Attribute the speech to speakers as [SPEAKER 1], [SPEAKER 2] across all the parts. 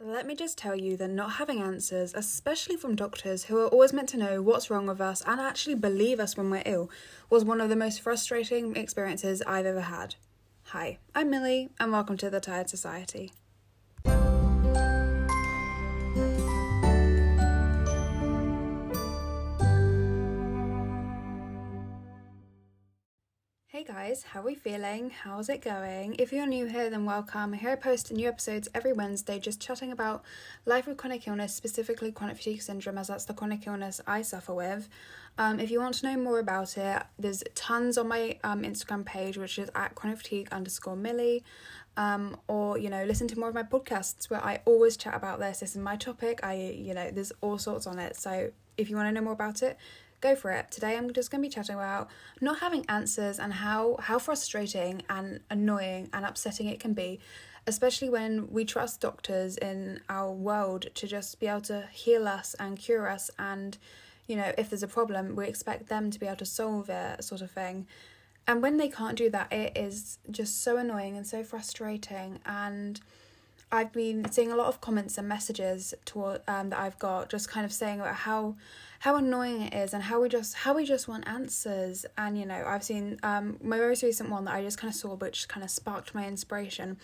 [SPEAKER 1] Let me just tell you that not having answers, especially from doctors who are always meant to know what's wrong with us and actually believe us when we're ill, was one of the most frustrating experiences I've ever had. Hi, I'm Millie, and welcome to the Tired Society. Guys, how are we feeling? How's it going? If you're new here, then welcome. Here I post new episodes every Wednesday just chatting about life with chronic illness, specifically chronic fatigue syndrome, as that's the chronic illness I suffer with. Um, if you want to know more about it, there's tons on my um, Instagram page, which is at chronic fatigue underscore Millie. Um, or you know, listen to more of my podcasts where I always chat about this. This is my topic. I you know, there's all sorts on it. So if you want to know more about it, go for it. Today I'm just going to be chatting about not having answers and how how frustrating and annoying and upsetting it can be, especially when we trust doctors in our world to just be able to heal us and cure us and you know, if there's a problem, we expect them to be able to solve it sort of thing. And when they can't do that, it is just so annoying and so frustrating and I've been seeing a lot of comments and messages toward um, that I've got just kind of saying about how how annoying it is and how we just how we just want answers. And you know I've seen um my most recent one that I just kind of saw which kind of sparked my inspiration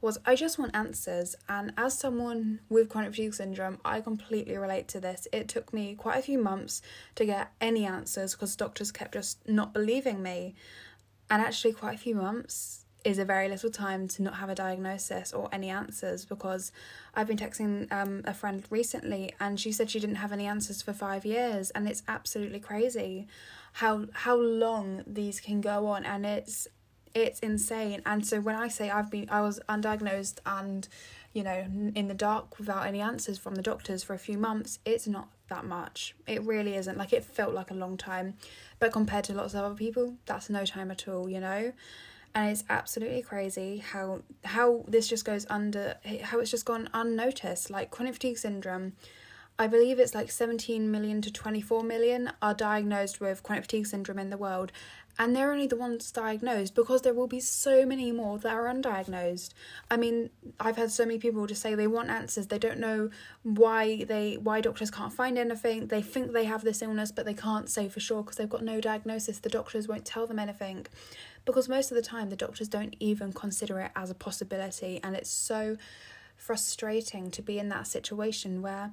[SPEAKER 1] was I just want answers. And as someone with chronic fatigue syndrome I completely relate to this. It took me quite a few months to get any answers because doctors kept just not believing me. And actually quite a few months is a very little time to not have a diagnosis or any answers because I've been texting um, a friend recently and she said she didn't have any answers for five years and it's absolutely crazy how how long these can go on and it's it's insane. And so when I say I've been I was undiagnosed and you know in the dark without any answers from the doctors for a few months it's not that much. It really isn't. Like it felt like a long time. But compared to lots of other people that's no time at all you know and it's absolutely crazy how how this just goes under how it's just gone unnoticed. Like chronic fatigue syndrome I believe it's like 17 million to 24 million are diagnosed with chronic fatigue syndrome in the world. And they're only the ones diagnosed because there will be so many more that are undiagnosed. I mean i've had so many people just say they want answers. They don't know why they why doctors can't find anything. They think they have this illness but they can't say for sure because they've got no diagnosis. The doctors won't tell them anything because most of the time the doctors don't even consider it as a possibility and it's so frustrating to be in that situation where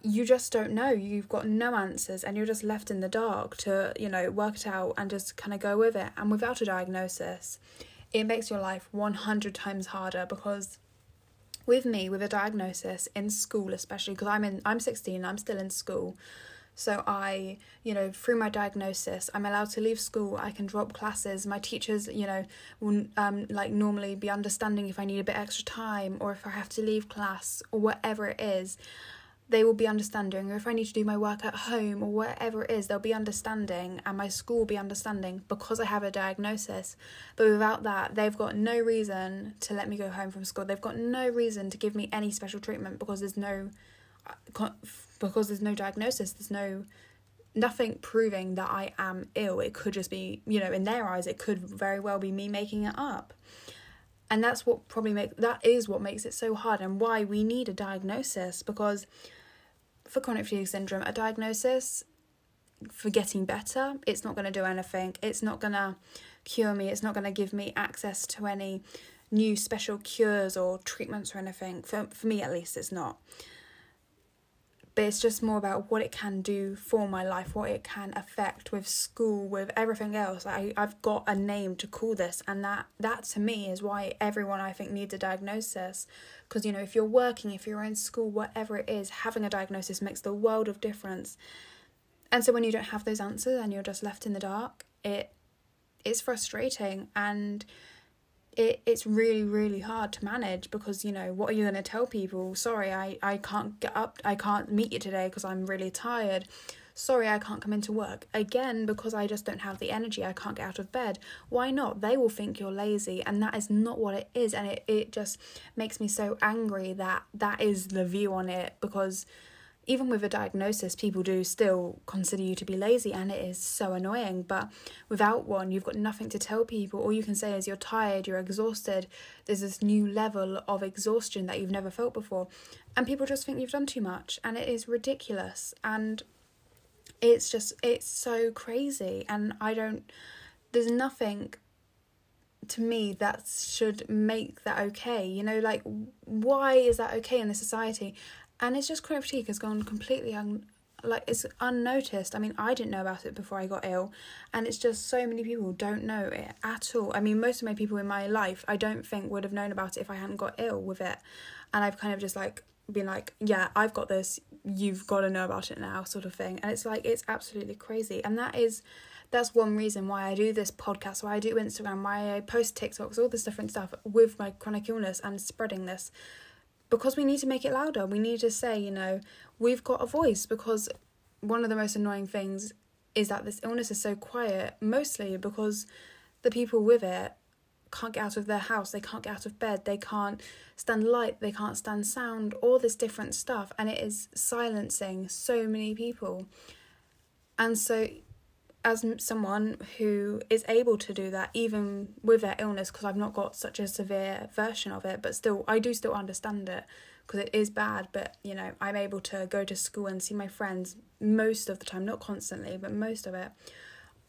[SPEAKER 1] you just don't know. You've got no answers and you're just left in the dark to, you know, work it out and just kind of go with it. And without a diagnosis, it makes your life 100 times harder because with me with a diagnosis in school especially because I'm in I'm 16 I'm still in school so I you know through my diagnosis I'm allowed to leave school I can drop classes my teachers you know will um like normally be understanding if I need a bit extra time or if I have to leave class or whatever it is they will be understanding, or if I need to do my work at home or whatever it is, they'll be understanding, and my school will be understanding because I have a diagnosis. But without that, they've got no reason to let me go home from school. They've got no reason to give me any special treatment because there's no because there's no diagnosis. There's no nothing proving that I am ill. It could just be, you know, in their eyes, it could very well be me making it up. And that's what probably make that is what makes it so hard and why we need a diagnosis because for chronic fatigue syndrome, a diagnosis for getting better, it's not going to do anything. It's not going to cure me. It's not going to give me access to any new special cures or treatments or anything. For, for me, at least, it's not but it's just more about what it can do for my life, what it can affect with school, with everything else. I, I've got a name to call this, and that, that to me is why everyone I think needs a diagnosis. Because, you know, if you're working, if you're in school, whatever it is, having a diagnosis makes the world of difference. And so when you don't have those answers and you're just left in the dark, it it's frustrating and it, it's really really hard to manage because you know what are you going to tell people? Sorry i i can't get up i can't meet you today because i'm really tired. Sorry i can't come into work. Again because i just don't have the energy i can't get out of bed. Why not? They will think you're lazy and that is not what it is and it, it just makes me so angry that that is the view on it because even with a diagnosis, people do still consider you to be lazy, and it is so annoying. But without one, you've got nothing to tell people. All you can say is you're tired, you're exhausted. There's this new level of exhaustion that you've never felt before, and people just think you've done too much, and it is ridiculous. And it's just, it's so crazy, and I don't, there's nothing to me that should make that okay you know like why is that okay in the society and it's just chronic fatigue has gone completely un like it's unnoticed. I mean, I didn't know about it before I got ill, and it's just so many people don't know it at all. I mean, most of my people in my life, I don't think would have known about it if I hadn't got ill with it, and I've kind of just like been like, yeah, I've got this. You've got to know about it now, sort of thing. And it's like it's absolutely crazy, and that is that's one reason why I do this podcast, why I do Instagram, why I post TikToks, all this different stuff with my chronic illness and spreading this because we need to make it louder. We need to say, you know, we've got a voice because one of the most annoying things is that this illness is so quiet, mostly because the people with it can't get out of their house, they can't get out of bed, they can't stand light, they can't stand sound, all this different stuff, and it is silencing so many people. And so as someone who is able to do that even with their illness because I've not got such a severe version of it but still I do still understand it because it is bad but you know I'm able to go to school and see my friends most of the time not constantly but most of it.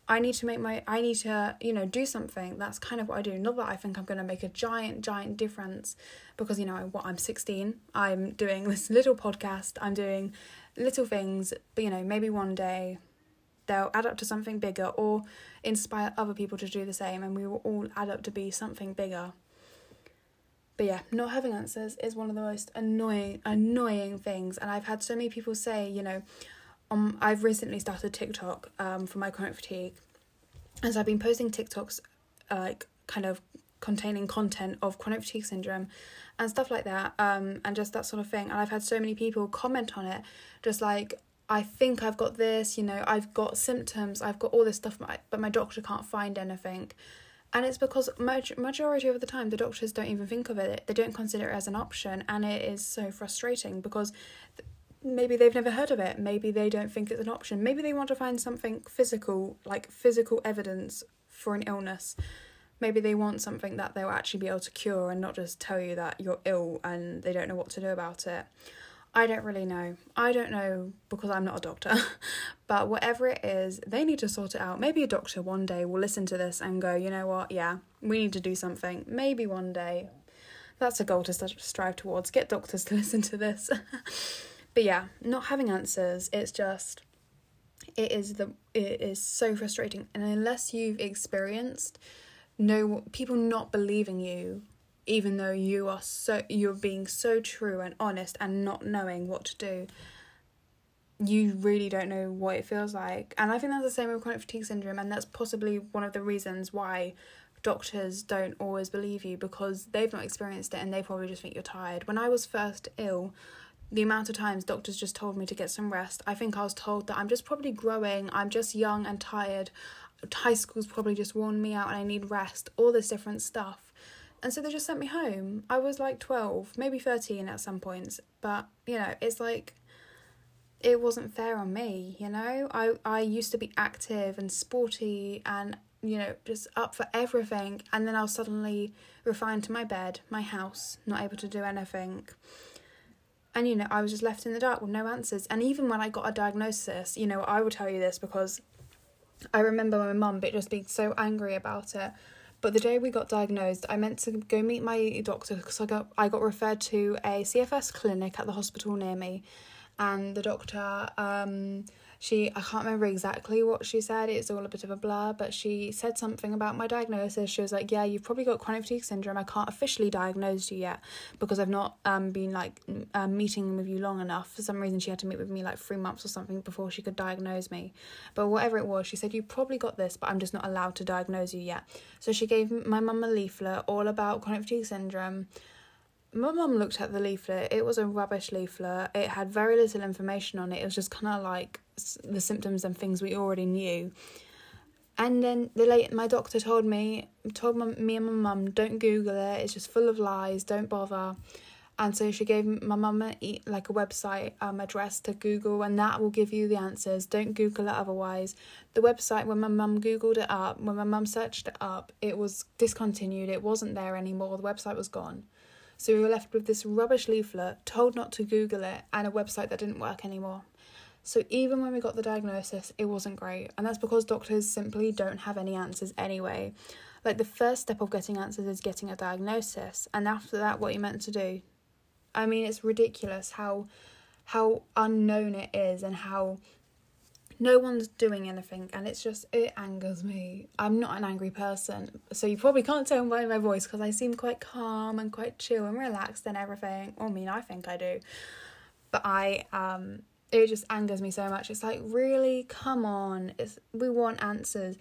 [SPEAKER 1] I need to make my I need to you know do something. That's kind of what I do. Not that I think I'm going to make a giant giant difference because you know what I'm 16 I'm doing this little podcast. I'm doing little things but you know maybe one day they'll add up to something bigger or inspire other people to do the same and we will all add up to be something bigger. But yeah not having answers is one of the most annoying annoying things and i've had so many people say you know um i've recently started tiktok um for my chronic fatigue and so i've been posting tiktoks like kind of containing content of chronic fatigue syndrome and stuff like that um and just that sort of thing and i've had so many people comment on it just like I think I've got this, you know, I've got symptoms, I've got all this stuff, but my doctor can't find anything. And it's because majority of the time the doctors don't even think of it. They don't consider it as an option, and it is so frustrating because maybe they've never heard of it. Maybe they don't think it's an option. Maybe they want to find something physical, like physical evidence for an illness. Maybe they want something that they'll actually be able to cure and not just tell you that you're ill and they don't know what to do about it. I don't really know. I don't know because I'm not a doctor. but whatever it is, they need to sort it out. Maybe a doctor one day will listen to this and go, you know what, yeah, we need to do something. Maybe one day. That's a goal to strive towards. Get doctors to listen to this. but yeah, not having answers, it's just it is the it is so frustrating and unless you've experienced no people not believing you even though you are so you're being so true and honest and not knowing what to do you really don't know what it feels like. And i think that's the same with chronic fatigue syndrome and that's possibly one of the reasons why doctors don't always believe you because they've not experienced it and they probably just think you're tired. When i was first ill the amount of times doctors just told me to get some rest i think i was told that i'm just probably growing i'm just young and tired. High school's probably just worn me out and i need rest all this different stuff and so they just sent me home. I was like 12, maybe 13 at some points, but you know, it's like it wasn't fair on me, you know? I I used to be active and sporty and you know, just up for everything and then I was suddenly refined to my bed, my house, not able to do anything. And you know, I was just left in the dark with no answers. And even when I got a diagnosis, you know, I will tell you this because I remember my mum just being so angry about it but the day we got diagnosed, I meant to go meet my doctor because I got I got referred to a CFS clinic at the hospital near me, and the doctor um she I can't remember exactly what she said. It's all a bit of a blur, but she said something about my diagnosis. She was like, "Yeah, you've probably got chronic fatigue syndrome. I can't officially diagnose you yet because I've not um been like um, meeting with you long enough. For some reason, she had to meet with me like three months or something before she could diagnose me. But whatever it was, she said you probably got this, but I'm just not allowed to diagnose you yet. So she gave my mum a leaflet all about chronic fatigue syndrome." my mum looked at the leaflet. It was a rubbish leaflet. It had very little information on it. It was just kind of like the symptoms and things we already knew. And then the late my doctor told me, told my, me and my mum, don't Google it. It's just full of lies. Don't bother. and so she gave my mum a, like a website um address to google and that will give you the answers don't google it otherwise the website when my mum googled it up when my mum searched it up it was discontinued it wasn't there anymore the website was gone so we were left with this rubbish leaflet told not to google it and a website that didn't work anymore so even when we got the diagnosis it wasn't great. And that's because doctors simply don't have any answers anyway. Like the first step of getting answers is getting a diagnosis. And after that what you're meant to do? I mean, it's ridiculous how how unknown it is and how no one's doing anything. And it's just it angers me. I'm not an angry person. So you probably can't tell by my voice because i seem quite calm and quite chill and relaxed and everything. I mean i think i do. But i um it just angers me so much it's like really come on it's we want answers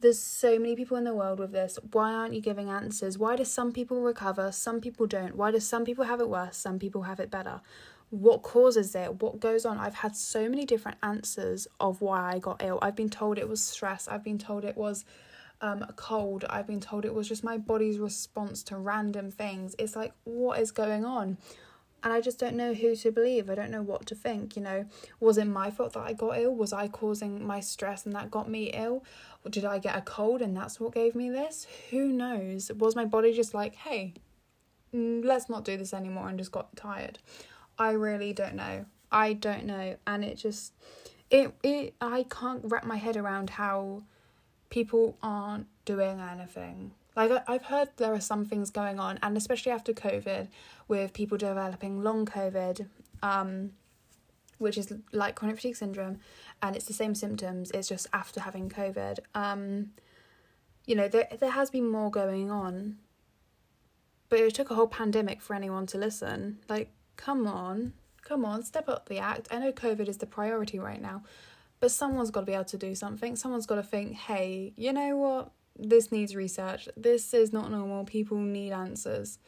[SPEAKER 1] there's so many people in the world with this. Why aren't you giving answers? Why do some people recover? Some people don't. Why do some people have it worse? Some people have it better. What causes it? What goes on? I've had so many different answers of why I got ill. I've been told it was stress. I've been told it was um, a cold. I've been told it was just my body's response to random things. It's like, what is going on? And I just don't know who to believe. I don't know what to think. You know, was it my fault that I got ill? Was I causing my stress and that got me ill? Or did I get a cold and that's what gave me this? Who knows? Was my body just like, hey, mm, let's not do this anymore and just got tired? I really don't know. I don't know. And it just, it, it, I can't wrap my head around how people aren't doing anything like I've heard there are some things going on, and especially after COVID, with people developing long COVID, um, which is like chronic fatigue syndrome, and it's the same symptoms. It's just after having COVID. Um, you know, there there has been more going on, but it took a whole pandemic for anyone to listen. Like, come on, come on, step up the act. I know COVID is the priority right now, but someone's got to be able to do something. Someone's got to think, hey, you know what? This needs research. This is not normal. People need answers.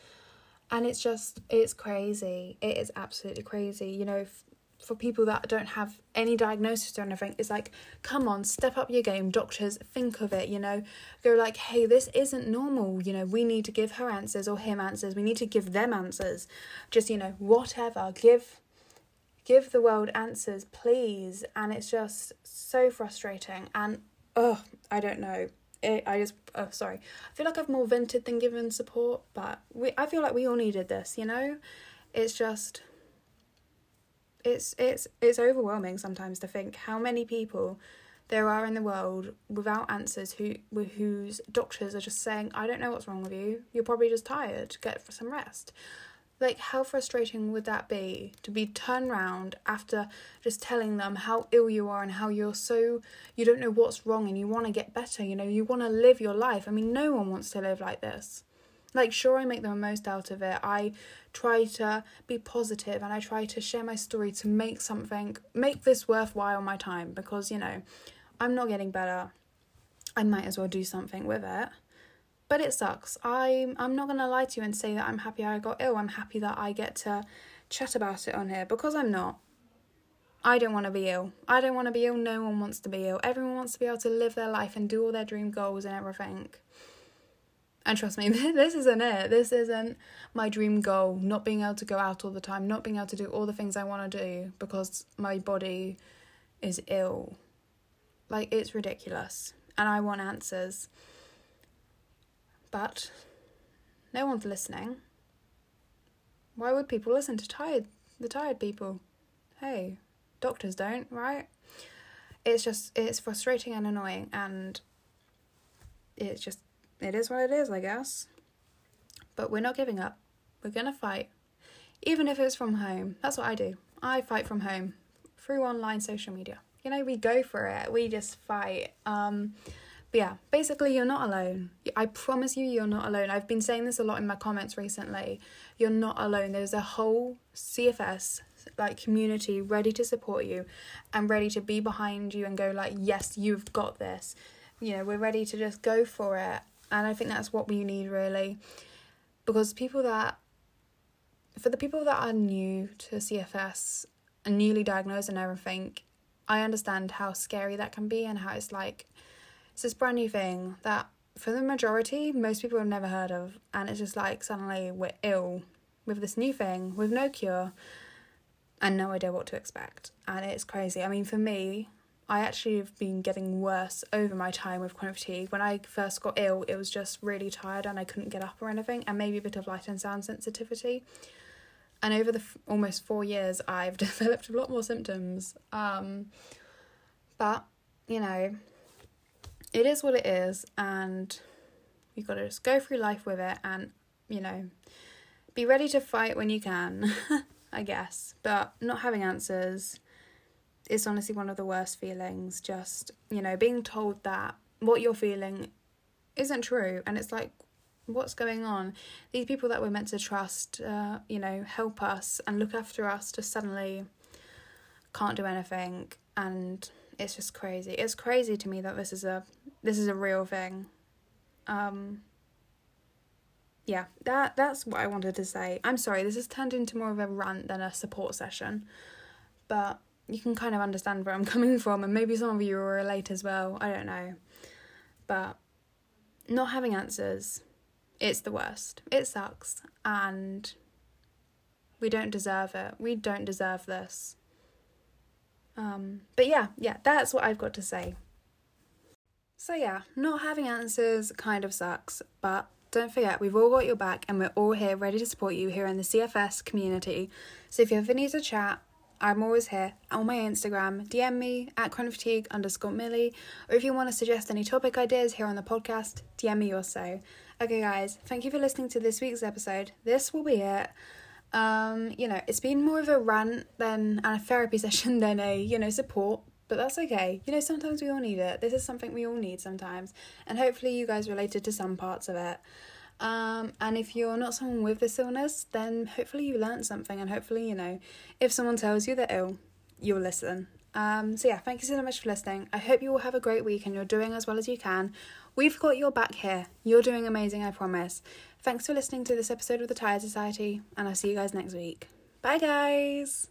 [SPEAKER 1] And it's just, it's crazy. It is absolutely crazy. You know, f- for people that don't have any diagnosis or anything, it's like, come on, step up your game. Doctors, think of it, you know, go like, hey, this isn't normal. You know, we need to give her answers or him answers. We need to give them answers. Just, you know, whatever. Give give the world answers, please. And it's just so frustrating. And oh, I don't know it, I just oh sorry. I feel like I've more vented than given support, but we I feel like we all needed this, you know? It's just it's it's it's overwhelming sometimes to think how many people there are in the world without answers who whose doctors are just saying, I don't know what's wrong with you. You're probably just tired. Get some rest like how frustrating would that be to be turned around after just telling them how ill you are and how you're so you don't know what's wrong and you want to get better you know you want to live your life? I mean no one wants to live like this. Like sure i make the most out of it. I try to be positive and i try to share my story to make something make this worthwhile my time because you know i'm not getting better. I might as well do something with it but it sucks. I'm I'm not gonna lie to you and say that I'm happy I got ill. I'm happy that I get to chat about it on here because I'm not. I don't want to be ill. I don't want to be ill. No one wants to be ill. Everyone wants to be able to live their life and do all their dream goals and everything. And trust me, this isn't it. This isn't my dream goal. Not being able to go out all the time, not being able to do all the things I want to do because my body is ill. Like, it's ridiculous. And I want answers. But no one's listening. Why would people listen to tired the tired people? Hey, doctors don't, right? It's just it's frustrating and annoying and it's just it is what it is, I guess. But we're not giving up. We're gonna fight. Even if it's from home. That's what I do. I fight from home through online social media. You know, we go for it. We just fight. Um but yeah, basically, you're not alone. I promise you, you're not alone. I've been saying this a lot in my comments recently. You're not alone. There's a whole CFS like community ready to support you and ready to be behind you and go like, yes, you've got this. You know, we're ready to just go for it. And I think that's what we need really. Because people that for the people that are new to CFS and newly diagnosed and everything, I understand how scary that can be and how it's like it's this brand new thing that for the majority, most people have never heard of, and it's just like suddenly we're ill. with this new thing with no cure and no idea what to expect. And it's crazy. I mean, for me, I actually have been getting worse over my time with chronic fatigue. When I first got ill, it was just really tired and I couldn't get up or anything, and maybe a bit of light and sound sensitivity. And over the f- almost four years, I've developed a lot more symptoms. Um, but, you know, it is what it is, and you've got to just go through life with it and, you know, be ready to fight when you can, I guess. But not having answers is honestly one of the worst feelings. Just, you know, being told that what you're feeling isn't true. And it's like, what's going on? These people that we're meant to trust, uh, you know, help us and look after us just suddenly can't do anything. And it's just crazy. It's crazy to me that this is a this is a real thing. Um yeah, that that's what I wanted to say. I'm sorry, this has turned into more of a rant than a support session. But you can kind of understand where I'm coming from, and maybe some of you will relate as well. I don't know. But not having answers, it's the worst. It sucks. And we don't deserve it. We don't deserve this. Um, but yeah, yeah, that's what I've got to say. So yeah, not having answers kind of sucks, but don't forget, we've all got your back and we're all here ready to support you here in the CFS community. So if you ever need to chat, I'm always here on my Instagram. DM me at chronic fatigue underscore Millie. Or if you want to suggest any topic ideas here on the podcast, DM me also. Okay, guys, thank you for listening to this week's episode. This will be it. Um, you know, it's been more of a rant than and a therapy session than a, you know, support, but that's okay. You know, sometimes we all need it. This is something we all need sometimes. And hopefully you guys related to some parts of it. Um, and if you're not someone with this illness, then hopefully you learned something, and hopefully, you know, if someone tells you they're ill, you'll listen. Um, so yeah, thank you so much for listening. I hope you all have a great week and you're doing as well as you can. We've got your back here. You're doing amazing, I promise. Thanks for listening to this episode of the Tired Society, and I'll see you guys next week. Bye, guys.